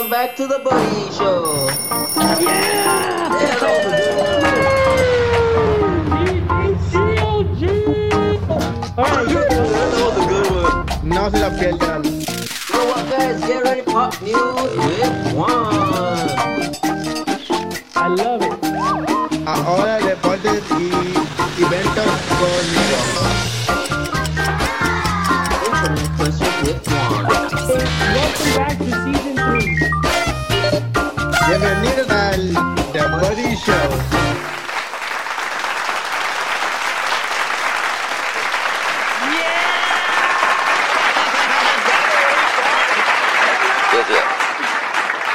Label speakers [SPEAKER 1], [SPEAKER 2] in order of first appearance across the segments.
[SPEAKER 1] welcome back to the Buddy Show.
[SPEAKER 2] Yeah!
[SPEAKER 1] That was a good one.
[SPEAKER 3] No se la pierdan.
[SPEAKER 1] So what guys, get ready pop news with Juan.
[SPEAKER 2] I love it.
[SPEAKER 3] Ahora deportes y eventos con
[SPEAKER 1] Internet questions with Juan.
[SPEAKER 2] Welcome back to season
[SPEAKER 3] Show.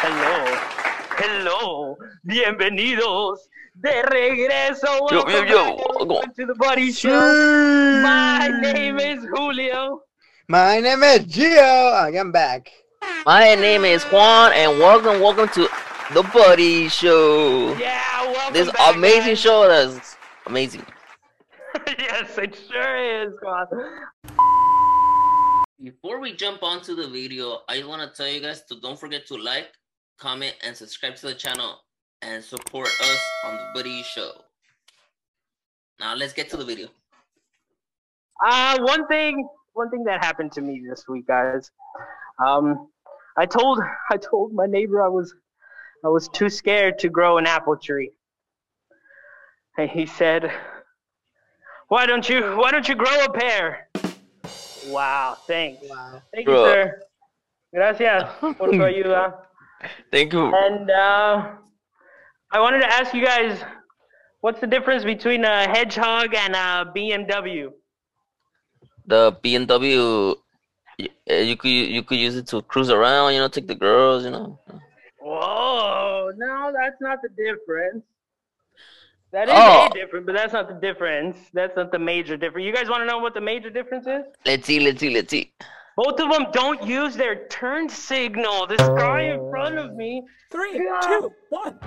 [SPEAKER 4] Hello, hello, bienvenidos de regreso.
[SPEAKER 5] Yo, yo,
[SPEAKER 4] Welcome
[SPEAKER 5] yo,
[SPEAKER 4] back
[SPEAKER 5] welcome.
[SPEAKER 4] to the Buddy Show. My name is Julio.
[SPEAKER 3] My name is Gio. I am back.
[SPEAKER 5] My name is Juan, and welcome, welcome to the Buddy Show.
[SPEAKER 4] Yeah, welcome
[SPEAKER 5] This
[SPEAKER 4] back,
[SPEAKER 5] amazing
[SPEAKER 4] guys.
[SPEAKER 5] show that's amazing.
[SPEAKER 4] yes, it sure is, God.
[SPEAKER 5] Before we jump onto the video, I want to tell you guys to don't forget to like, comment, and subscribe to the channel and support us on the Buddy Show. Now let's get to the video.
[SPEAKER 4] Uh, one thing, one thing that happened to me this week, guys. Um, I told, I told my neighbor I was, I was too scared to grow an apple tree. And he said, "Why don't you, why don't you grow a pear?" Wow, thanks.
[SPEAKER 3] Wow.
[SPEAKER 4] Thank you,
[SPEAKER 5] Bro.
[SPEAKER 4] sir. Gracias por tu ayuda.
[SPEAKER 5] Thank you.
[SPEAKER 4] And uh, I wanted to ask you guys, what's the difference between a hedgehog and a BMW?
[SPEAKER 5] The BMW, y- uh, you could you could use it to cruise around, you know, take the girls, you know.
[SPEAKER 4] Whoa, no, that's not the difference. That is
[SPEAKER 5] Oh.
[SPEAKER 4] a difference, but that's not the difference. That's not the major difference. You guys want to know what the major difference is?
[SPEAKER 5] Let's see, let's see, let's see.
[SPEAKER 4] Both of them don't use their turn signal. This guy in front of me.
[SPEAKER 2] Three,
[SPEAKER 4] Yeah.
[SPEAKER 2] two, one.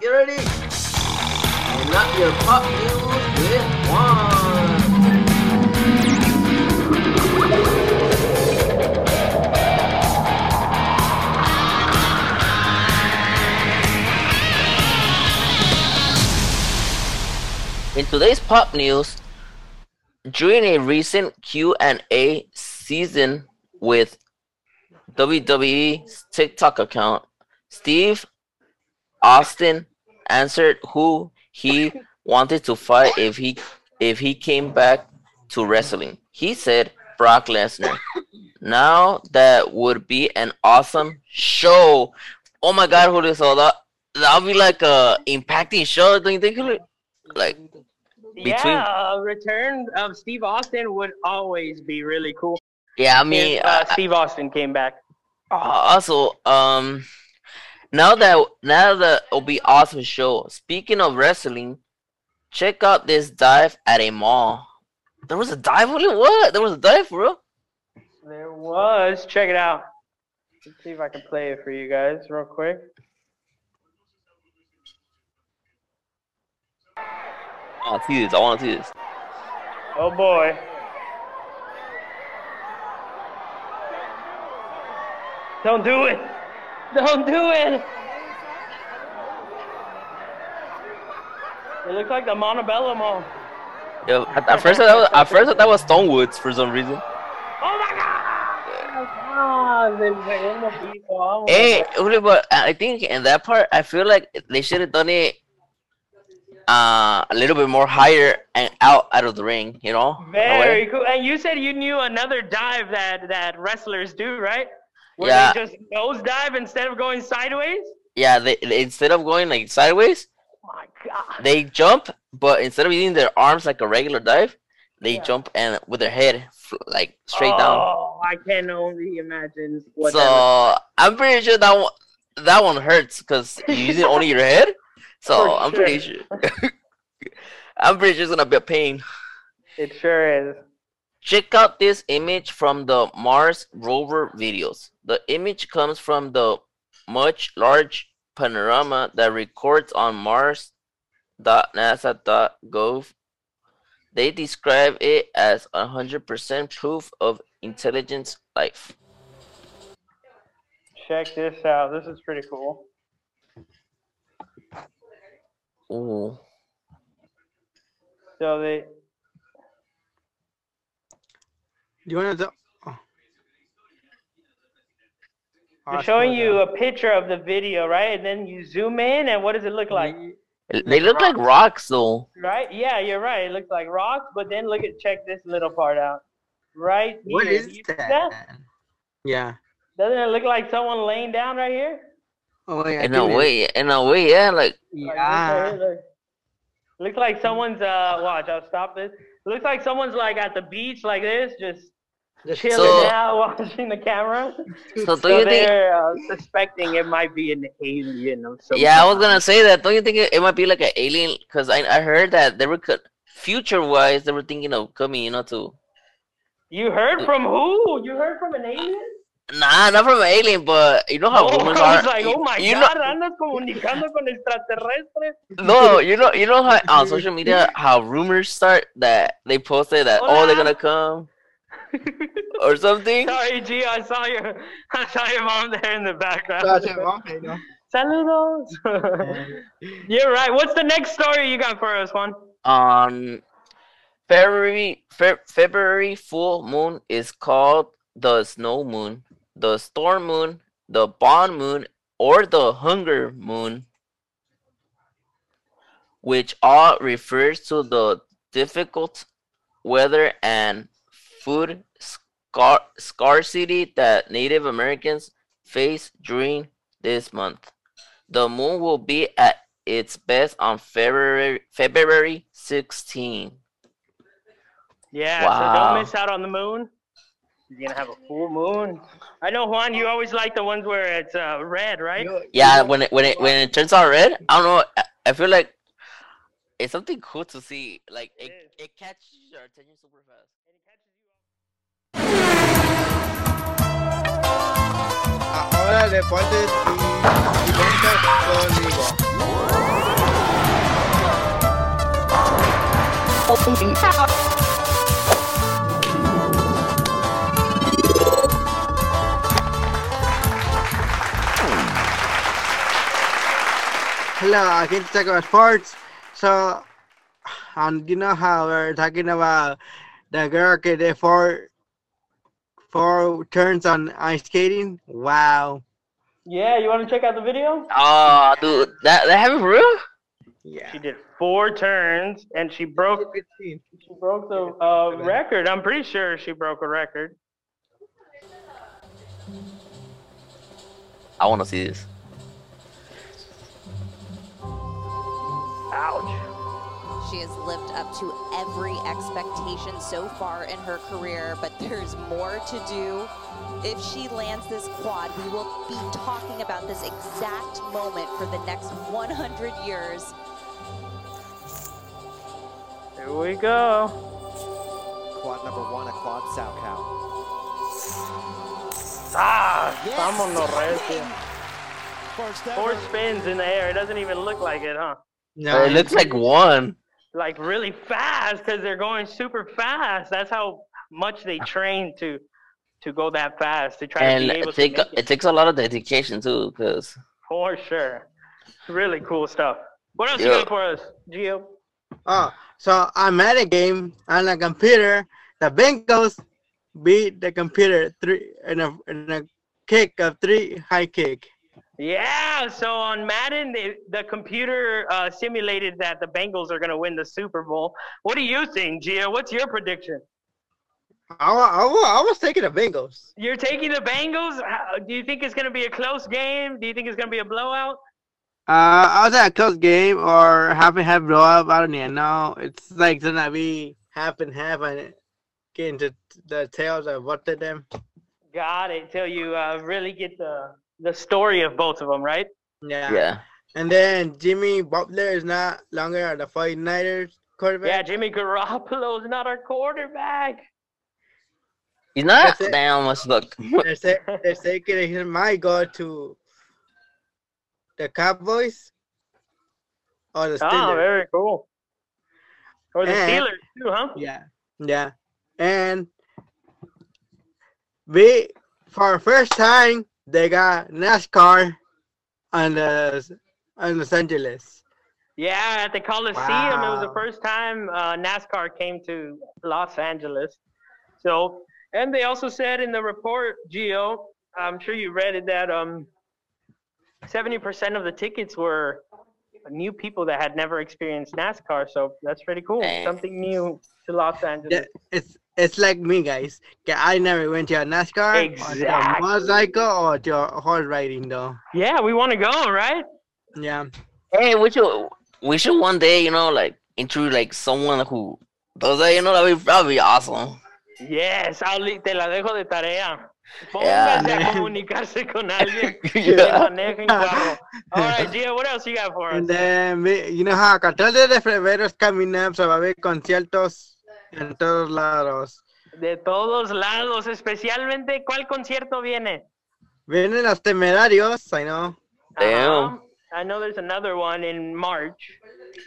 [SPEAKER 1] Get ready. And up your pop news with Juan.
[SPEAKER 5] In today's pop news, during a recent Q&A season with WWE's TikTok account, Steve Austin answered who he wanted to fight if he if he came back to wrestling. He said Brock Lesnar. Now that would be an awesome show. Oh my God, Julio! That that'll be like a impacting show, don't you think? Like Between-
[SPEAKER 4] Yeah, a return of Steve Austin would always be really cool.
[SPEAKER 5] Yeah, I mean,
[SPEAKER 4] if, uh,
[SPEAKER 5] uh,
[SPEAKER 4] Steve Austin came back.
[SPEAKER 5] also, um, now that now that it'll be awesome show. Speaking of wrestling, check out this dive at a mall. There was a dive. What? What? There was a dive, bro.
[SPEAKER 4] There was. Check it out. Let's see if I can play it for you guys real quick.
[SPEAKER 5] I want to see this. I want to see this.
[SPEAKER 4] Oh boy. Don't do it. Don't do it. It looks like the Montebello Mall.
[SPEAKER 5] Yo, at, at first, that was, at first, I thought that was Stonewoods for some reason.
[SPEAKER 4] Oh my god! Ah, piso, vamos.
[SPEAKER 5] Hey, but I think in that part, I feel like they should have done it uh, a little bit more higher and out out of the ring. You know? in a way.
[SPEAKER 4] Very cool. And you said you knew another dive that that wrestlers do, right? Where
[SPEAKER 5] Yeah.
[SPEAKER 4] they just nose dive instead of going sideways.
[SPEAKER 5] Yeah, they, they- instead of going like sideways,
[SPEAKER 4] Oh my god.
[SPEAKER 5] they jump, but instead of using their arms like a regular dive, they
[SPEAKER 4] Yeah.
[SPEAKER 5] jump and with their head like straight down.
[SPEAKER 4] Oh, I can only imagine what that
[SPEAKER 5] So I'm pretty sure that one that one hurts because you're using only your head. So
[SPEAKER 4] For
[SPEAKER 5] I'm pretty
[SPEAKER 4] sure.
[SPEAKER 5] sure. I'm pretty sure it's gonna be a pain.
[SPEAKER 4] It sure is.
[SPEAKER 5] Check out this image from the Mars rover videos. The image comes from the much large panorama that records on Mars.nasa.gov. They describe it as 100% proof of intelligent life.
[SPEAKER 4] Check this out. This is pretty cool.
[SPEAKER 5] Ooh.
[SPEAKER 4] So they
[SPEAKER 3] You want to? Oh.
[SPEAKER 4] they're showing you a picture of the video, right? And then you zoom in, and what does it look like?
[SPEAKER 5] They look like rocks though.
[SPEAKER 4] Right? Yeah, you're right. It looks like rocks, but then look at check this little part out. Right
[SPEAKER 3] What
[SPEAKER 4] here.
[SPEAKER 3] is
[SPEAKER 4] You see
[SPEAKER 3] that? Yeah.
[SPEAKER 4] Doesn't it look like someone laying down right here?
[SPEAKER 3] Oh wait.
[SPEAKER 5] In a way, in a way, yeah. Like
[SPEAKER 4] Like, look
[SPEAKER 3] Yeah.
[SPEAKER 4] look. Looks like someone's uh watch, I'll stop this. Looks like someone's like at the beach like this, just
[SPEAKER 3] Just
[SPEAKER 4] chilling
[SPEAKER 5] So-
[SPEAKER 4] out watching the camera.
[SPEAKER 5] so, do
[SPEAKER 4] So
[SPEAKER 5] you think?
[SPEAKER 4] they're uh, suspecting it might be an alien of some
[SPEAKER 5] Yeah, I was gonna say that. Don't you think it, it might be like an alien? Because I I heard that they were future wise. They were thinking of coming, you know, to
[SPEAKER 4] You heard from who? You heard from an alien?
[SPEAKER 5] Nah, not from an alien, but you know how
[SPEAKER 4] oh,
[SPEAKER 5] rumors are.
[SPEAKER 4] like,
[SPEAKER 5] you,
[SPEAKER 4] oh my
[SPEAKER 5] you
[SPEAKER 4] god, andas comunicando con extraterrestres.
[SPEAKER 5] no, you know, you know how on social media how rumors start that they posted that oh they're gonna come or something.
[SPEAKER 4] Sorry, G, I saw your, I saw your mom there in the background.
[SPEAKER 3] Gotcha, okay, no.
[SPEAKER 4] Saludos. You're right. What's the next story you got for us, Juan?
[SPEAKER 5] on February Fe- February full moon is called the snow moon, the storm moon, the bond moon, or the hunger moon, which all refers to the difficult weather and food scar- scarcity that Native Americans face during this month. The moon will be at its best on February February 16.
[SPEAKER 4] Yeah, so don't miss out on the moon. You're gonna have a full moon. I know, Juan. You always like the ones where it's uh, red, right?
[SPEAKER 5] Yeah, when it when it when it turns out red, I don't know. I, I feel like it's something cool to see. Like
[SPEAKER 4] It
[SPEAKER 5] it,
[SPEAKER 4] is.
[SPEAKER 5] it catches your attention super fast.
[SPEAKER 3] Ahora deportes y eventos con Hello, again to talk about sports. So, and you know how we're talking about the girl que did four, four turns on ice skating? Wow.
[SPEAKER 4] Yeah, you want to check out the video?
[SPEAKER 5] Oh, dude, that that happened for real?
[SPEAKER 3] Yeah.
[SPEAKER 4] She did four turns and she broke she broke the uh, record. I'm pretty sure she broke a record.
[SPEAKER 5] I want to see this.
[SPEAKER 4] Ouch.
[SPEAKER 6] She has lived up to every expectation so far in her career, but there's more to do. If she lands this quad, we will be talking about this exact moment for the next 100 years.
[SPEAKER 4] Here we go.
[SPEAKER 7] Quad number one, a quad sow cow.
[SPEAKER 4] Ah,
[SPEAKER 7] Yes,
[SPEAKER 4] vámonos,
[SPEAKER 7] Damien.
[SPEAKER 4] recio.
[SPEAKER 7] First
[SPEAKER 4] Four spins in the air. It doesn't even look like it, huh?
[SPEAKER 5] It looks like one.
[SPEAKER 4] Like really fast because they're going super fast. That's how much they ah. train to to go that fast to try
[SPEAKER 5] And
[SPEAKER 4] to be able
[SPEAKER 5] it, take,
[SPEAKER 4] to make
[SPEAKER 5] it
[SPEAKER 4] it.
[SPEAKER 5] takes a lot of dedication too, because
[SPEAKER 4] For sure. Really cool stuff. What else you got for us, Gio?
[SPEAKER 3] Oh, so I'm at a game on a computer. The Bengals beat the computer three in a in a kick of three high kick.
[SPEAKER 4] Yeah, so on Madden, they, the computer uh, simulated that the Bengals are going to win the Super Bowl. What do you think, Gio? What's your prediction?
[SPEAKER 3] I, I, I was taking the Bengals.
[SPEAKER 4] You're taking the Bengals? How- Do you think it's going to be a close game? Do you think it's going to be a blowout?
[SPEAKER 3] Uh, I was at a close game or half and half blow up. I don't even know. It's like gonna be half and half and get into the tails of what of them.
[SPEAKER 4] Got it. Till you uh, really get the the story of both of them, right?
[SPEAKER 3] Yeah.
[SPEAKER 5] yeah.
[SPEAKER 3] And then Jimmy Butler is not longer at the 49ers quarterback.
[SPEAKER 4] Yeah, Jimmy Garoppolo is not our quarterback.
[SPEAKER 5] He's not
[SPEAKER 3] That's it.
[SPEAKER 5] damn much luck.
[SPEAKER 3] They're, say, they're saying he might go to the Cowboys or the
[SPEAKER 4] Oh,
[SPEAKER 3] Steelers.
[SPEAKER 4] very cool. Or the
[SPEAKER 3] And-
[SPEAKER 4] Steelers too, huh?
[SPEAKER 3] Yeah, yeah, and we for first time they got NASCAR on the on Los Angeles.
[SPEAKER 4] Yeah, at the Coliseum, it was the first time uh, NASCAR came to Los Angeles. So, and they also said in the report, Geo, I'm sure you read it that um, 70% of the tickets were new people that had never experienced NASCAR. So that's pretty cool.
[SPEAKER 5] Dang.
[SPEAKER 4] Something new to Los Angeles.
[SPEAKER 3] Yeah, it's it's like me, guys. Okay, I never went to a NASCAR, or to a motorcycle, or to a horse riding though.
[SPEAKER 4] Yeah, we want to go, right?
[SPEAKER 3] Yeah,
[SPEAKER 5] Hey, we should we should one day, you know, like interview like someone who does that. You know, that'd be that'd be awesome.
[SPEAKER 4] Yes, Auli, te la dejo de tarea.
[SPEAKER 5] Yeah.
[SPEAKER 4] A comunicarse con alguien
[SPEAKER 5] Yeah.
[SPEAKER 4] maneje carro. All right, Gio, what else you got for us?
[SPEAKER 3] and then we, you know how 14 de febrero is coming up, so va a haber conciertos en todos lados.
[SPEAKER 4] De todos lados, especialmente, ¿cuál concierto viene?
[SPEAKER 3] Vienen los temerarios, I know.
[SPEAKER 5] Damn.
[SPEAKER 4] I know there's another one in March.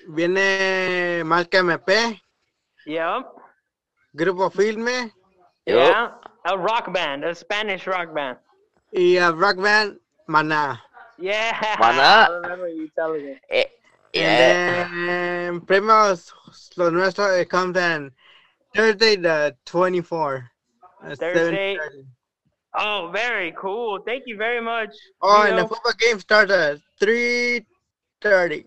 [SPEAKER 3] Viene Marca MP,
[SPEAKER 4] Yep.
[SPEAKER 3] Grupo Filme
[SPEAKER 5] Yup.
[SPEAKER 4] Yeah. A rock band, a Spanish rock band.
[SPEAKER 3] y a rock band Maná.
[SPEAKER 4] Yeah.
[SPEAKER 5] Maná.
[SPEAKER 4] I remember you telling me.
[SPEAKER 5] Eh, yeah.
[SPEAKER 3] And then premios los nuestros it comes Thursday the 24th. Uh, at
[SPEAKER 4] Thursday. Oh, very cool. Thank you very much.
[SPEAKER 3] Oh, and the football game starts at 3:30.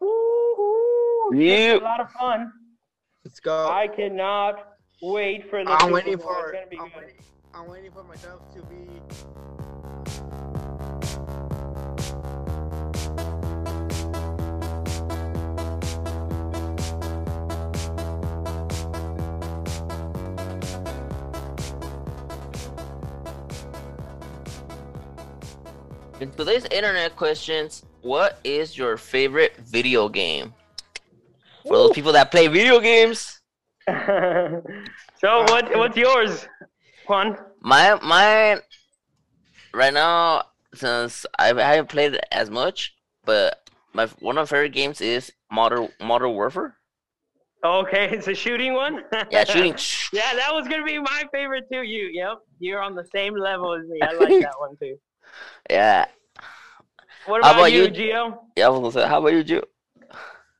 [SPEAKER 4] Woo-hoo. It's
[SPEAKER 5] Yeah.
[SPEAKER 4] a lot of fun.
[SPEAKER 3] Let's go.
[SPEAKER 4] I cannot wait for the
[SPEAKER 3] I'm
[SPEAKER 4] Super
[SPEAKER 3] waiting
[SPEAKER 4] Bowl.
[SPEAKER 3] for.
[SPEAKER 4] It's gonna be
[SPEAKER 3] I'm
[SPEAKER 4] good.
[SPEAKER 3] waiting, I'm waiting for myself to be.
[SPEAKER 5] In today's internet questions, what is your favorite video game? For those people that play video games,
[SPEAKER 4] so what what's yours, Juan?
[SPEAKER 5] my mine right now since I, I haven't played as much, but my one of my favorite games is Modern Modern Warfare.
[SPEAKER 4] Okay, it's a shooting one.
[SPEAKER 5] Yeah, shooting.
[SPEAKER 4] yeah, that was gonna be my favorite too. You, yep, you're on the same level as me. I like that one too.
[SPEAKER 5] Yeah,
[SPEAKER 4] What
[SPEAKER 5] How
[SPEAKER 4] about,
[SPEAKER 5] about
[SPEAKER 4] you,
[SPEAKER 5] you?
[SPEAKER 4] Gio?
[SPEAKER 5] yeah. I was gonna say, how about you, Joe?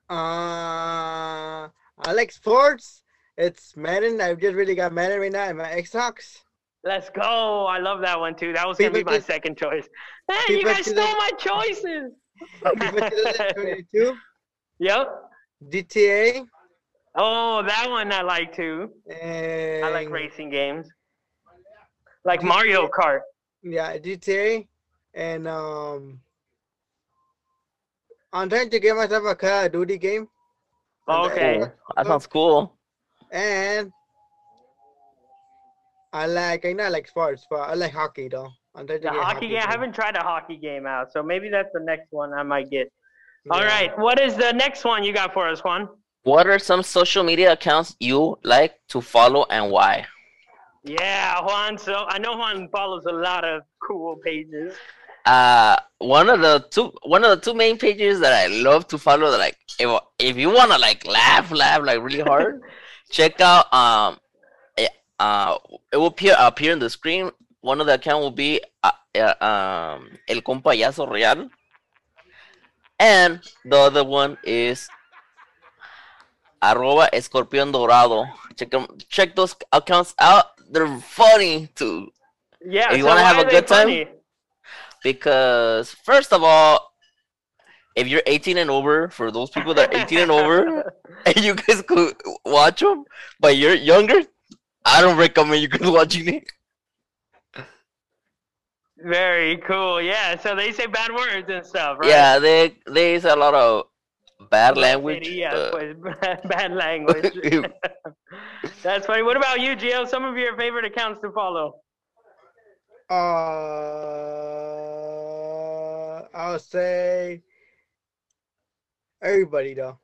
[SPEAKER 3] Uh, I like sports. It's Madden. I've just really got Madden right now in my Xbox.
[SPEAKER 4] Let's go. I love that one too. That was gonna be my
[SPEAKER 3] just-
[SPEAKER 4] second choice. Hey, you guys stole my choices.
[SPEAKER 3] FIFA 2022,
[SPEAKER 4] yep.
[SPEAKER 3] GTA,
[SPEAKER 4] Oh, that one I like too.
[SPEAKER 3] and
[SPEAKER 4] I like racing games. Like
[SPEAKER 3] GTA.
[SPEAKER 4] Mario Kart.
[SPEAKER 3] Yeah, GTA, and um, I'm trying to get myself a Call of Duty game,
[SPEAKER 4] Okay.
[SPEAKER 5] Cool. That sounds cool.
[SPEAKER 3] and I like I know I like sports, but I like hockey though. I'm trying to
[SPEAKER 4] The
[SPEAKER 3] get
[SPEAKER 4] hockey game. I haven't tried a hockey game out, so maybe that's the next one I might get. All
[SPEAKER 3] Yeah.
[SPEAKER 4] right. What is the next one you got for us, Juan?
[SPEAKER 5] What are some social media accounts you like to follow and why?
[SPEAKER 4] Yeah, Juan. So I know Juan follows a lot of cool pages.
[SPEAKER 5] Uh, one of the two one of the two main pages that I love to follow. That like, if if you wanna like laugh, laugh like really hard, check out um, eh, uh, it will appear appear on the screen. One of the account will be uh, uh, um, el compayazo real, and the other one is arroba escorpión dorado. Check them, check those accounts out. They're funny too.
[SPEAKER 4] Yeah.
[SPEAKER 5] If you
[SPEAKER 4] so
[SPEAKER 5] wanna have a
[SPEAKER 4] they
[SPEAKER 5] good time, because first of all, if you're 18 and over, for those people that are 18 and over, and you guys could watch them, but you're younger, I don't recommend you guys watching it.
[SPEAKER 4] Very cool. Yeah. So they say bad words and stuff, right?
[SPEAKER 5] Yeah, they there's a lot of bad language.
[SPEAKER 4] Yeah,
[SPEAKER 5] but-
[SPEAKER 4] bad language. That's funny. What about you, Gio? Some of your favorite accounts to follow?
[SPEAKER 3] Uh, I'll say everybody though.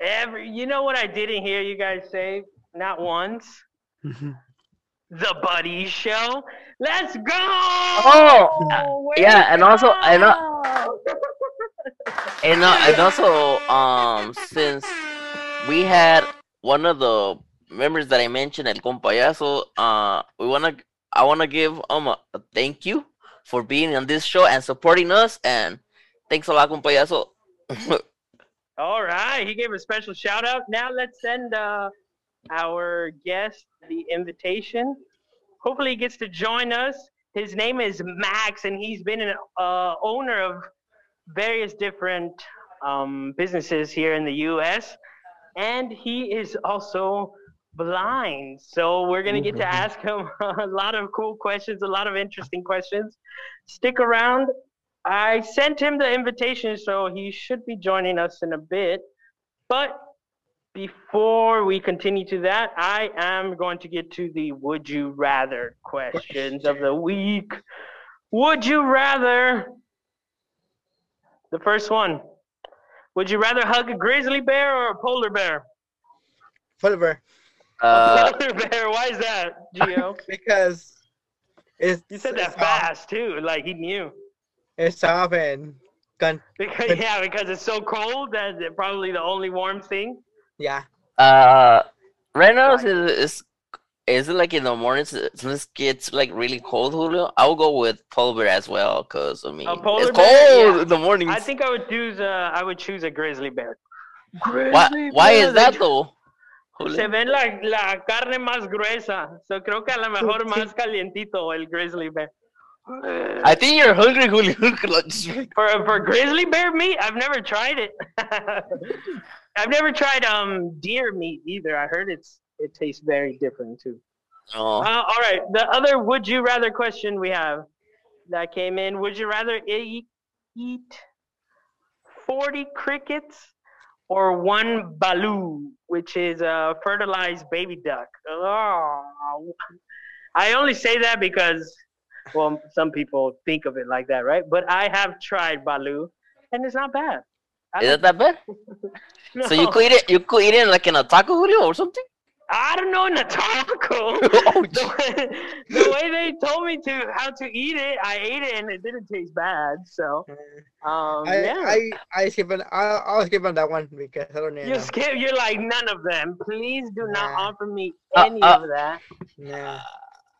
[SPEAKER 4] Every, you know what I didn't hear you guys say? Not once. The Buddy Show. Let's go!
[SPEAKER 5] Oh,
[SPEAKER 4] Way
[SPEAKER 5] yeah,
[SPEAKER 4] to
[SPEAKER 5] and also- and, uh,
[SPEAKER 4] go!
[SPEAKER 5] And uh, and also um since we had one of the members that I mentioned, El Compayazo. Uh, we wanna, I wanna give um a, a thank you for being on this show and supporting us, and thanks a lot, Compayazo.
[SPEAKER 4] All right, he gave a special shout out. Now let's send uh, our guest the invitation. Hopefully, he gets to join us. His name is Max, and he's been an uh, owner of various different um, businesses here in the U.S. And he is also blind, so we're gonna get to ask him a lot of cool questions, a lot of interesting questions. Stick around. I sent him the invitation, so he should be joining us in a bit. But before we continue to that, I am going to get to the would you rather questions of the week. Would you rather? The first one. Would you rather hug a grizzly bear or a polar bear?
[SPEAKER 3] Whatever.
[SPEAKER 5] Uh,
[SPEAKER 4] polar bear, why is that, Gio?
[SPEAKER 3] Because it's
[SPEAKER 4] You said that
[SPEAKER 3] it's
[SPEAKER 4] fast too, like he knew.
[SPEAKER 3] It's soft and con-
[SPEAKER 4] Because yeah, because it's so cold that it's probably the only warm thing.
[SPEAKER 3] yeah.
[SPEAKER 5] uh, right now is is is it like in the mornings since it gets like really cold, Julio? I'll go with polar bear as well, cause I mean
[SPEAKER 4] A polar
[SPEAKER 5] it's
[SPEAKER 4] bear?
[SPEAKER 5] cold
[SPEAKER 4] Yeah.
[SPEAKER 5] in the morning.
[SPEAKER 4] I think I would choose uh, I would choose a grizzly bear.
[SPEAKER 5] why why is that though? Julio?
[SPEAKER 4] Se ven la, la carne más gruesa. So creo que a lo mejor más calientito el grizzly bear.
[SPEAKER 5] I think you're hungry, Julio.
[SPEAKER 4] For for grizzly bear meat, I've never tried it. I've never tried um deer meat either. I heard it's it tastes very different too.
[SPEAKER 5] oh.
[SPEAKER 4] Uh, all right, the other would you rather question we have that came in: Would you rather eat eat forty crickets or one balut, which is a fertilized baby duck? Oh, I only say that because, well, some people think of it like that, right? But I have tried balut, and it's not bad. I
[SPEAKER 5] Is
[SPEAKER 4] like-
[SPEAKER 5] it that bad? So you could eat it you could eat it like in a taco Julio or something?
[SPEAKER 4] I don't know in a taco.
[SPEAKER 5] Oh,
[SPEAKER 4] the, way, the way they told me to how to eat it, I ate it and it didn't taste bad. So, um,
[SPEAKER 3] I,
[SPEAKER 4] yeah.
[SPEAKER 3] I I skip on I I'll skip on that one because I don't know.
[SPEAKER 4] you skip. You're like none of them. Please do not offer me
[SPEAKER 5] Uh,
[SPEAKER 4] any
[SPEAKER 5] uh,
[SPEAKER 4] of that.
[SPEAKER 3] Nah.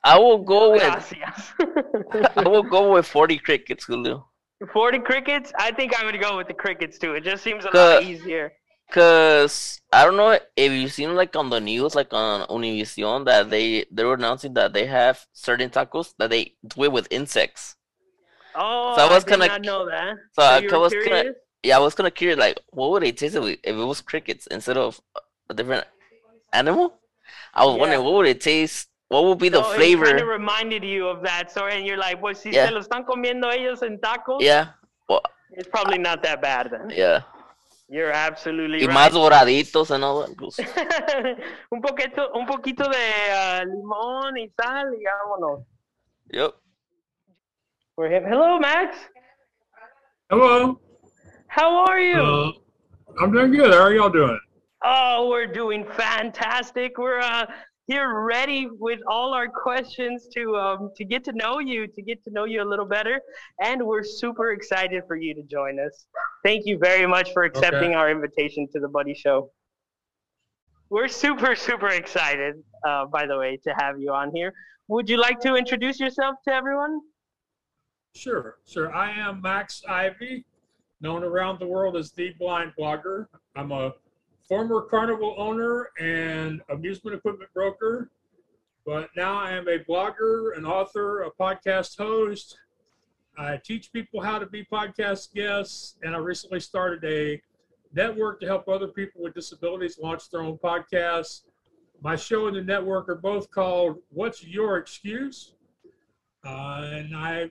[SPEAKER 5] I will go with
[SPEAKER 4] Gracias.
[SPEAKER 5] I will go with forty crickets, Julio.
[SPEAKER 4] Forty crickets. I think I would go with the crickets too. It just seems a lot easier.
[SPEAKER 5] Cause I don't know if you've seen like on the news, like on Univision, that they they were announcing that they have certain tacos that they do it with insects.
[SPEAKER 4] Oh,
[SPEAKER 5] So I was
[SPEAKER 4] did
[SPEAKER 5] kinda-
[SPEAKER 4] not know that.
[SPEAKER 5] so I
[SPEAKER 4] you
[SPEAKER 5] was kinda-
[SPEAKER 4] curious?
[SPEAKER 5] Yeah, I was kind of curious, like what would it taste if it if it was crickets instead of a different animal? I was wondering what would it taste, what would be the
[SPEAKER 4] flavor? It kind of reminded you of that. So, and you're like, pues si
[SPEAKER 5] Yeah.
[SPEAKER 4] se lo están comiendo ellos en tacos,
[SPEAKER 5] Yeah, well,
[SPEAKER 4] it's probably not that bad then.
[SPEAKER 5] yeah,
[SPEAKER 4] You're absolutely
[SPEAKER 5] y
[SPEAKER 4] right.
[SPEAKER 5] más doraditos and all that. pues.
[SPEAKER 4] un poquito, un poquito de ah, limón y sal y vámonos.
[SPEAKER 5] Yep.
[SPEAKER 4] For him. Hello, Max.
[SPEAKER 8] Hello.
[SPEAKER 4] How are you?
[SPEAKER 8] Uh, I'm doing good. How are y'all doing?
[SPEAKER 4] Oh, we're doing fantastic. We're uh, here ready with all our questions to um, to get to know you, to get to know you a little better, and we're super excited for you to join us. Thank you very much for accepting our invitation to the Buddy Show. We're super super excited, uh, by the way, to have you on here. Would you like to introduce yourself to everyone?
[SPEAKER 8] Sure, sure. I am Max Ivy, known around the world as the blind blogger. I'm a former carnival owner and amusement equipment broker, but now I am a blogger, an author, a podcast host. I teach people how to be podcast guests, and I recently started a network to help other people with disabilities launch their own podcasts. My show and the network are both called What's Your Excuse? Uh, and I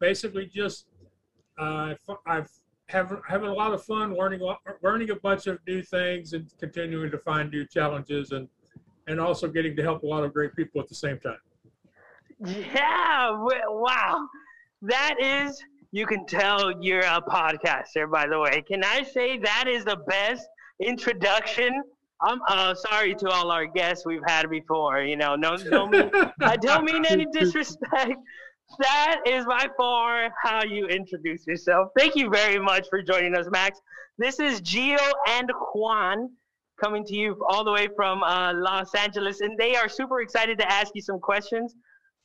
[SPEAKER 8] basically just uh, I've having having a lot of fun learning learning a bunch of new things and continuing to find new challenges and and also getting to help a lot of great people at the same time.
[SPEAKER 4] Yeah, wow. That is, you can tell you're a podcaster, by the way. Can I say that is the best introduction? I'm uh, sorry to all our guests we've had before. You know, no, no mean, I don't mean any disrespect. That is by far how you introduce yourself. Thank you very much for joining us, Max. This is Gio and Juan. coming to you all the way from uh, Los Angeles, and they are super excited to ask you some questions.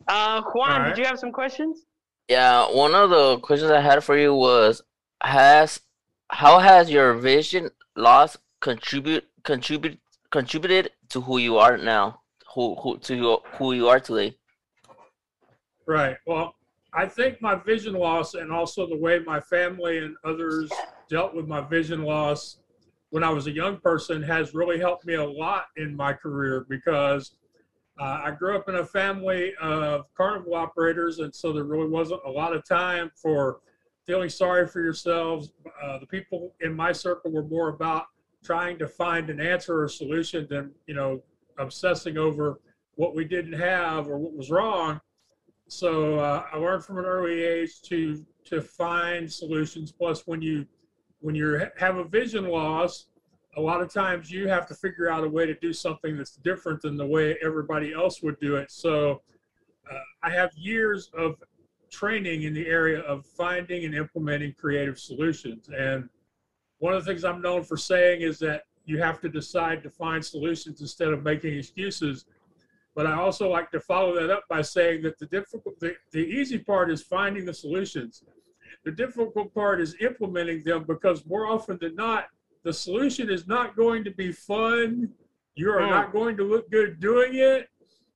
[SPEAKER 4] Uh, Juan,
[SPEAKER 8] All right.
[SPEAKER 4] did you have some questions?
[SPEAKER 5] Yeah, one of the questions I had for you was has how has your vision loss contribute contribute contributed to who you are now? Who who to your, who you are today?
[SPEAKER 8] Right. Well, I think my vision loss and also the way my family and others dealt with my vision loss when I was a young person has really helped me a lot in my career because uh, I grew up in a family of carnival operators, and so there really wasn't a lot of time for feeling sorry for yourselves. Uh, the people in my circle were more about trying to find an answer or solution than you know obsessing over what we didn't have or what was wrong. So uh, I learned from an early age to to find solutions. Plus, when you when you have a vision loss, a lot of times you have to figure out a way to do something that's different than the way everybody else would do it. So uh, I have years of training in the area of finding and implementing creative solutions. And one of the things I'm known for saying is that you have to decide to find solutions instead of making excuses. But I also like to follow that up by saying that the difficult, the, the easy part is finding the solutions. The difficult part is implementing them because more often than not, the solution is not going to be fun. You are
[SPEAKER 4] Mm.
[SPEAKER 8] not going to look good doing it.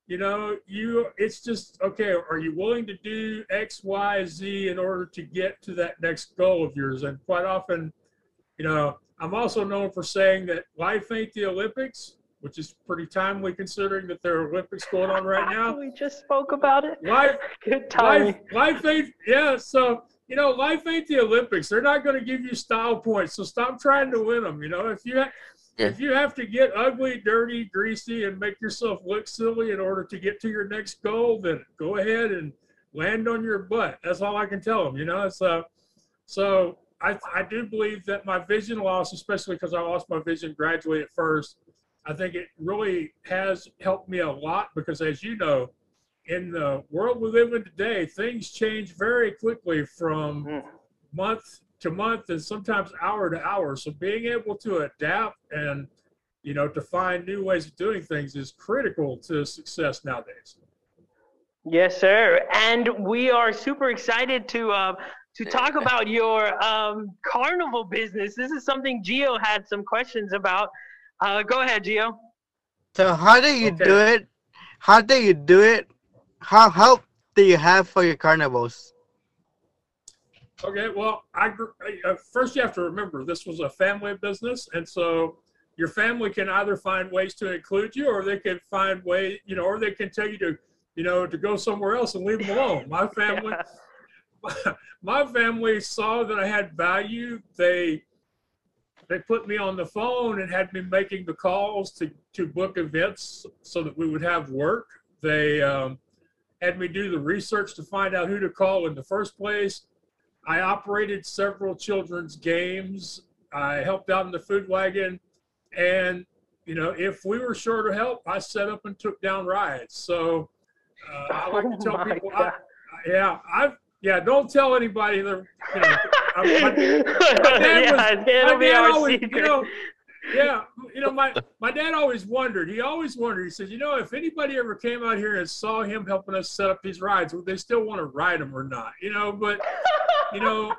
[SPEAKER 8] You know, you it's just okay, are you willing to do X, Y, Z in order to get to that next goal of yours? And quite often, you know, I'm also known for saying that life ain't the Olympics, which is pretty timely considering that there are Olympics going on right now.
[SPEAKER 4] we just spoke about it.
[SPEAKER 8] Life
[SPEAKER 4] Good timing.
[SPEAKER 8] life, life ain't yeah. So you know, life ain't the Olympics. They're not going to give you style points. So stop trying to win them. You know, if you ha-
[SPEAKER 5] Yeah.
[SPEAKER 8] if you have to get ugly, dirty, greasy, and make yourself look silly in order to get to your next goal, then go ahead and land on your butt. That's all I can tell them. You know, so so I I do believe that my vision loss, especially because I lost my vision gradually at first. I think it really has helped me a lot because, as you know, in the world we live in today, things change very quickly from
[SPEAKER 4] Mm.
[SPEAKER 8] month to month and sometimes hour to hour. So being able to adapt and you know to find new ways of doing things is critical to success nowadays.
[SPEAKER 4] Yes, sir. And we are super excited to uh, to talk about your um, carnival business. This is something Geo had some questions about. Uh, go ahead, Gio.
[SPEAKER 3] So how do you
[SPEAKER 8] Okay.
[SPEAKER 3] do it? How do you do it? How help do you have for your carnivals?
[SPEAKER 8] Okay, well, I uh, first you have to remember this was a family business, and so your family can either find ways to include you, or they can find way, you know, or they can tell you to, you know, to go somewhere else and leave them alone. My family, my family saw that I had value. They they put me on the phone and had me making the calls to to book events so that we would have work. They um, had me do the research to find out who to call in the first place. I operated several children's games. I helped out in the food wagon, and you know, if we were short of help, I set up and took down rides. So uh, I like to
[SPEAKER 4] Oh
[SPEAKER 8] tell people. I, yeah, I've yeah, don't tell anybody you know. I, my,
[SPEAKER 4] yeah,
[SPEAKER 8] was- my dad always,
[SPEAKER 4] secret.
[SPEAKER 8] you know, yeah, you know, my my dad always wondered. He always wondered. He said, you know, if anybody ever came out here and saw him helping us set up these rides, would they still want to ride them or not? You know, but you know,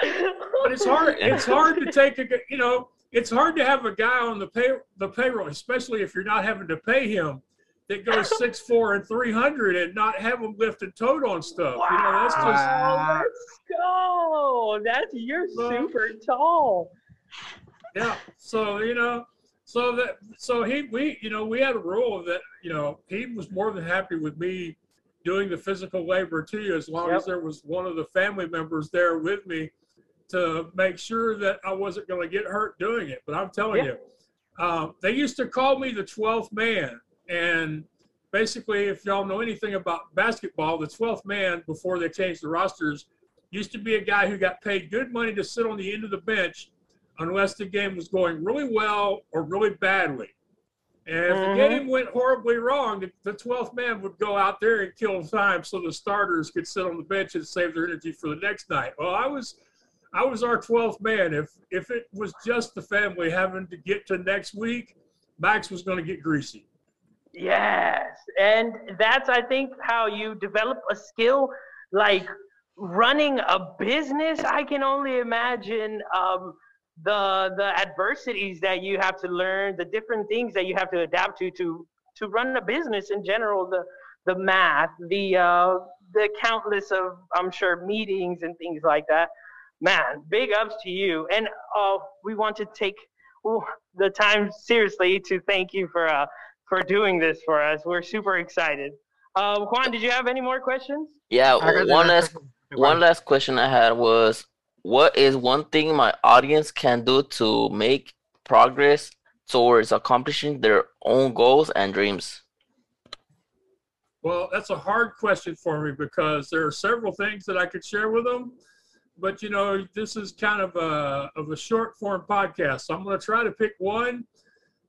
[SPEAKER 8] but it's hard. It's hard to take a You know, it's hard to have a guy on the pay the payroll, especially if you're not having to pay him. That goes six four and three hundred, and not have them lift and tote on stuff. You know, that's just
[SPEAKER 4] Wow, let's go. That's you're
[SPEAKER 8] Well-
[SPEAKER 4] super tall.
[SPEAKER 8] yeah so you know so that so he we you know we had a rule that you know he was more than happy with me doing the physical labor too as long
[SPEAKER 4] Yep.
[SPEAKER 8] as there was one of the family members there with me to make sure that i wasn't going to get hurt doing it but i'm telling
[SPEAKER 4] Yeah.
[SPEAKER 8] you um, they used to call me the 12th man and basically if y'all know anything about basketball the 12th man before they changed the rosters used to be a guy who got paid good money to sit on the end of the bench unless the game was going really well or really badly. And if
[SPEAKER 4] Mhm.
[SPEAKER 8] the game went horribly wrong, the, the 12th man would go out there and kill time so the starters could sit on the bench and save their energy for the next night. Well, I was I was our 12th man. If if it was just the family having to get to next week, Max was going to get greasy.
[SPEAKER 4] Yes, and that's I think how you develop a skill like running a business. I can only imagine um, the the adversities that you have to learn, the different things that you have to adapt to to to run a business in general. The the math, the uh, the countless of I'm sure meetings and things like that. Man, big ups to you, and uh, we want to take ooh, the time seriously to thank you for uh, for doing this for us. We're super excited. Uh, Juan, did you have any more questions?
[SPEAKER 5] Yeah,
[SPEAKER 3] I got the
[SPEAKER 5] one last
[SPEAKER 3] question.
[SPEAKER 5] one last question I had was what is one thing my audience can do to make progress towards accomplishing their own goals and dreams?
[SPEAKER 8] Well, that's a hard question for me because there are several things that I could share with them, but you know, this is kind of a of a short form podcast, so I'm going to try to pick one.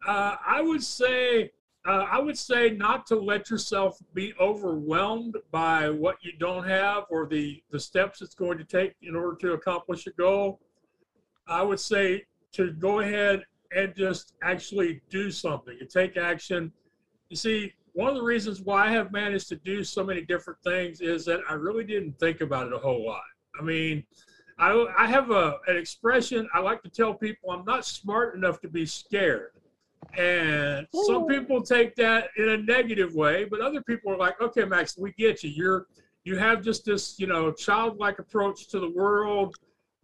[SPEAKER 8] Uh, I would say uh, I would say not to let yourself be overwhelmed by what you don't have or the the steps it's going to take in order to accomplish a goal. I would say to go ahead and just actually do something and take action. You see, one of the reasons why I have managed to do so many different things is that I really didn't think about it a whole lot. I mean, I, I have a, an expression I like to tell people I'm not smart enough to be scared. And some people take that in a negative way, but other people are like, okay, Max, we get you. You're you have just this, you know, childlike approach to the world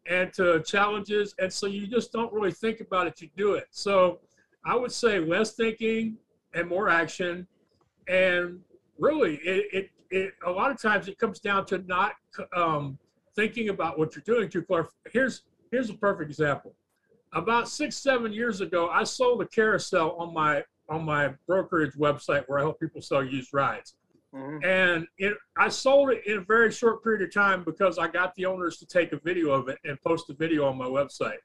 [SPEAKER 8] and to challenges. And so you just don't really think about it, you do it. So I would say less thinking and more action. And really, it, it, it a lot of times it comes down to not um, thinking about what you're doing too far. Here's here's a perfect example. About six seven years ago, I sold a carousel on my on my brokerage website where I help people sell used rides.
[SPEAKER 4] Mhm.
[SPEAKER 8] And it, I sold it in a very short period of time because I got the owners to take a video of it and post a video on my website.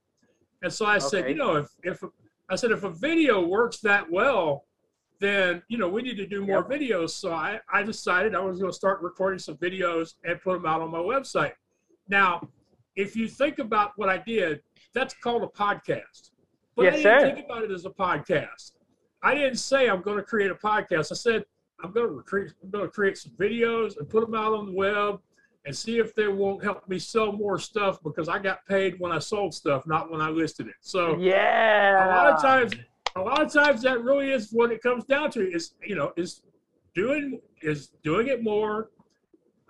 [SPEAKER 8] And so I said, you know, if if I said if a video works that well, then you know we need to do more videos. So I I decided I was going to start recording some videos and put them out on my website. Now, if you think about what I did, that's called a podcast. But
[SPEAKER 4] Yes,
[SPEAKER 8] I didn't
[SPEAKER 4] sir.
[SPEAKER 8] think about it as a podcast. I didn't say I'm going to create a podcast. I said I'm going to create I'm going to create some videos and put them out on the web and see if they won't help me sell more stuff because I got paid when I sold stuff, not when I listed it. So
[SPEAKER 4] Yeah.
[SPEAKER 8] a lot of times a lot of times that really is what it comes down to is you know is doing is doing it more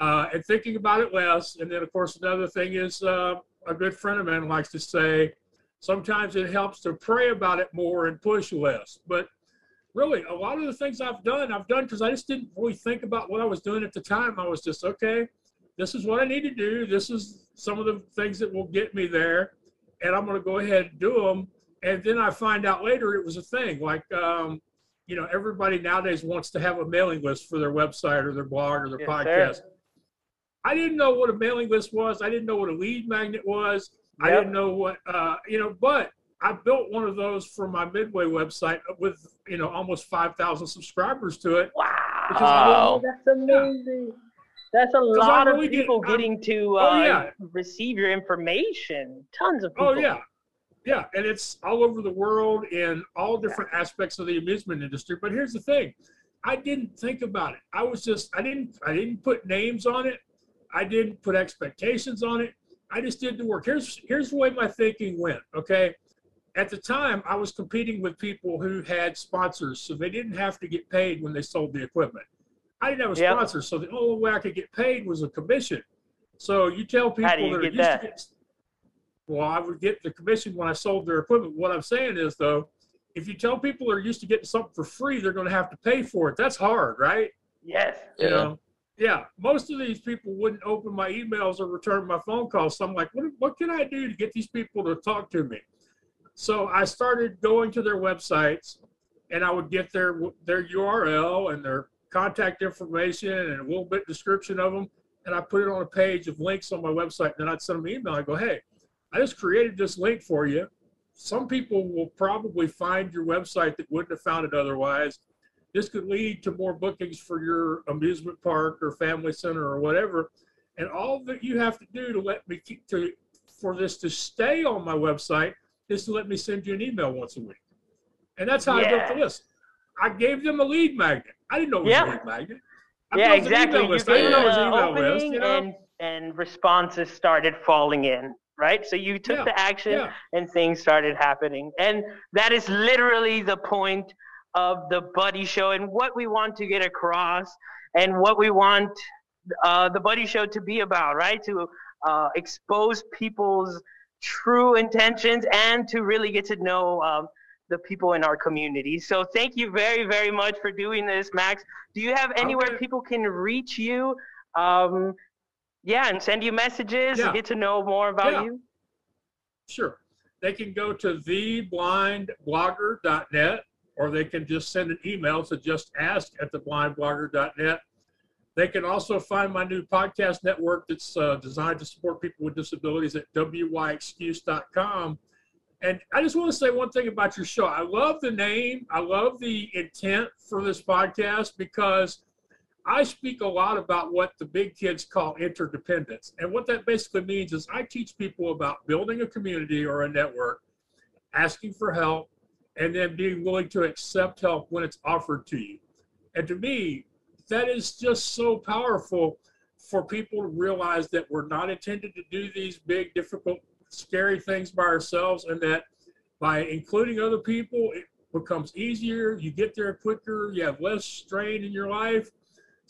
[SPEAKER 8] uh, and thinking about it less and then of course another thing is uh, a good friend of mine likes to say sometimes it helps to pray about it more and push less but really a lot of the things i've done i've done because i just didn't really think about what i was doing at the time i was just okay this is what i need to do this is some of the things that will get me there and i'm going to go ahead and do them and then I find out later it was a thing. Like, um, you know, everybody nowadays wants to have a mailing list for their website or their blog or their
[SPEAKER 4] Yes,
[SPEAKER 8] podcast.
[SPEAKER 4] sir.
[SPEAKER 8] I didn't know what a mailing list was. I didn't know what a lead magnet was. I didn't know what, uh, you know, but I built one of those for my Midway website with, you know, almost 5,000 subscribers to it.
[SPEAKER 4] Wow.
[SPEAKER 8] Because
[SPEAKER 5] Wow.
[SPEAKER 4] That's amazing. That's a lot of
[SPEAKER 8] really get-
[SPEAKER 4] people
[SPEAKER 8] I'm-
[SPEAKER 4] getting to
[SPEAKER 8] Oh,
[SPEAKER 4] uh,
[SPEAKER 8] yeah.
[SPEAKER 4] receive your information. Tons of people.
[SPEAKER 8] Oh yeah, yeah, and it's all over the world in all different aspects of the amusement industry. But here's the thing, I didn't think about it. I was just I didn't I didn't put names on it. I didn't put expectations on it. I just did the work. Here's here's the way my thinking went. Okay, at the time I was competing with people who had sponsors, so they didn't have to get paid when they sold the equipment. I didn't have a
[SPEAKER 4] Yep.
[SPEAKER 8] sponsor, so the only way I could get paid was a commission. So you tell people
[SPEAKER 4] How do you
[SPEAKER 8] that are
[SPEAKER 4] get
[SPEAKER 8] used
[SPEAKER 4] that?
[SPEAKER 8] to get well, I would get the commission when I sold their equipment. What I'm saying is, though, if you tell people they're used to getting something for free, they're going to have to pay for it. That's hard, right?
[SPEAKER 4] Yes.
[SPEAKER 8] You
[SPEAKER 5] Yeah.
[SPEAKER 8] know, yeah. Most of these people wouldn't open my emails or return my phone calls. So I'm like, what, what can I do to get these people to talk to me? So I started going to their websites, and I would get their their URL and their contact information and a little bit description of them, and I put it on a page of links on my website. And then I'd send them an email. I go, hey, I just created this link for you. Some people will probably find your website that wouldn't have found it otherwise. This could lead to more bookings for your amusement park or family center or whatever. And all that you have to do to let me keep, to for this to stay on my website is to let me send you an email once a week. And that's how I built the list. I gave them a lead magnet. I didn't know it was
[SPEAKER 4] Yeah.
[SPEAKER 8] a lead magnet. I
[SPEAKER 4] yeah, exactly. You
[SPEAKER 8] list. I didn't know it was an
[SPEAKER 4] the
[SPEAKER 8] email list. You know?
[SPEAKER 4] and and responses started falling in, right? So you took
[SPEAKER 8] Yeah,
[SPEAKER 4] the action
[SPEAKER 8] yeah.
[SPEAKER 4] and things started happening. And that is literally the point of the Buddy Show and what we want to get across and what we want uh, the Buddy Show to be about, right? To uh, expose people's true intentions and to really get to know um, the people in our community. So thank you very, very much for doing this, Max. Do you have anywhere
[SPEAKER 8] Okay.
[SPEAKER 4] people can reach you? Um, yeah, and send you messages
[SPEAKER 8] Yeah.
[SPEAKER 4] and get to know more about
[SPEAKER 8] Yeah.
[SPEAKER 4] you.
[SPEAKER 8] Sure. They can go to theblindblogger.net or they can just send an email to just ask at theblindblogger.net. They can also find my new podcast network that's uh, designed to support people with disabilities at wyexcuse.com. And I just want to say one thing about your show. I love the name, I love the intent for this podcast because I speak a lot about what the big kids call interdependence. And what that basically means is I teach people about building a community or a network, asking for help, and then being willing to accept help when it's offered to you. And to me, that is just so powerful for people to realize that we're not intended to do these big, difficult, scary things by ourselves, and that by including other people, it becomes easier. You get there quicker. You have less strain in your life.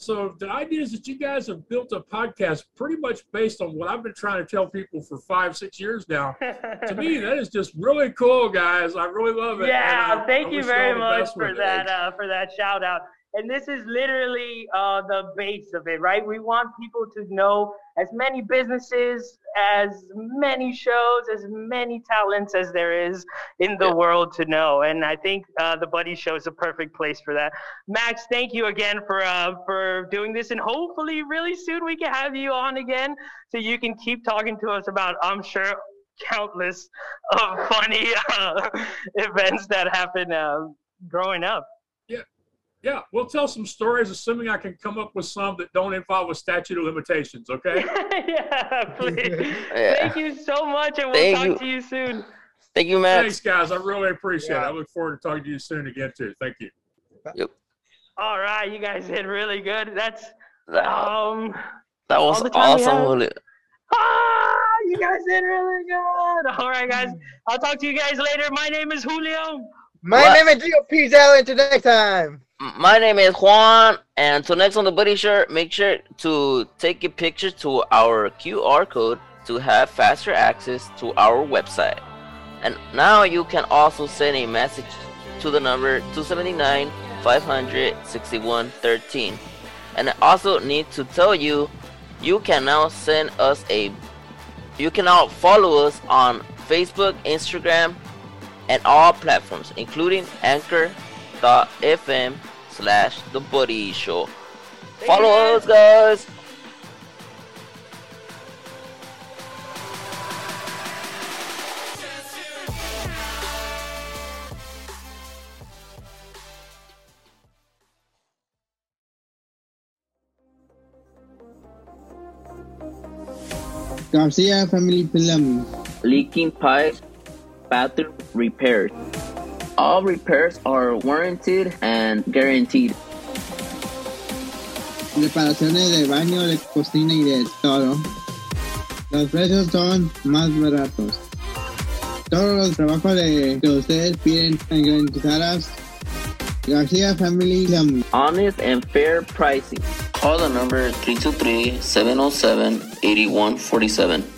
[SPEAKER 8] So the idea is that you guys have built a podcast pretty much based on what I've been trying to tell people for five, six years now. to me, that is just really cool, guys. I really love it.
[SPEAKER 4] Yeah,
[SPEAKER 8] I-
[SPEAKER 4] thank
[SPEAKER 8] I
[SPEAKER 4] you very much for that uh, for that shout out. And this is literally uh, the base of it, right? We want people to know as many businesses, as many shows, as many talents as there is in the
[SPEAKER 5] Yeah.
[SPEAKER 4] world to know. And I think uh, the Buddy Show is a perfect place for that. Max, thank you again for uh, for doing this, and hopefully, really soon we can have you on again, so you can keep talking to us about, I'm sure, countless of funny uh, events that happen uh, growing up.
[SPEAKER 8] Yeah, we'll tell some stories, assuming I can come up with some that don't involve a statute of limitations. Okay.
[SPEAKER 4] yeah, please.
[SPEAKER 5] Yeah.
[SPEAKER 4] Thank you so much, and we'll
[SPEAKER 5] Thank
[SPEAKER 4] talk
[SPEAKER 5] you.
[SPEAKER 4] to you soon.
[SPEAKER 5] Thank you, Max.
[SPEAKER 8] Thanks, guys. I really appreciate it. I look forward to talking to you soon again too. Thank you. Yep.
[SPEAKER 4] All right, you guys did really good. That's
[SPEAKER 5] That,
[SPEAKER 4] um.
[SPEAKER 5] that was
[SPEAKER 4] all the time we
[SPEAKER 5] awesome,
[SPEAKER 4] Ah, you guys did really good. All right, guys. I'll talk to you guys later. My name is Julio.
[SPEAKER 3] My
[SPEAKER 5] What?
[SPEAKER 3] name is Geo Peace out until next time.
[SPEAKER 5] My name is Juan, and until next on the Buddy Show, make sure to take a picture to our QR code to have faster access to our website. And now you can also send a message to the number 279 500 6113. And I also need to tell you, you can now send us a, you can now follow us on Facebook, Instagram, and all platforms, including Anchor.fm slash The Buddy Show. Follow us, guys.
[SPEAKER 9] Garcia Family Film.
[SPEAKER 5] Leaking pipes, bathroom repairs. All repairs are warranted and guaranteed.
[SPEAKER 9] Reparaciones de baño, de cocina y de todo. Los precios son más baratos. Todos los trabajos de, que ustedes piden en garantizadas. Garcia Family Film.
[SPEAKER 5] Honest and fair pricing. Call the number 323 707 8147.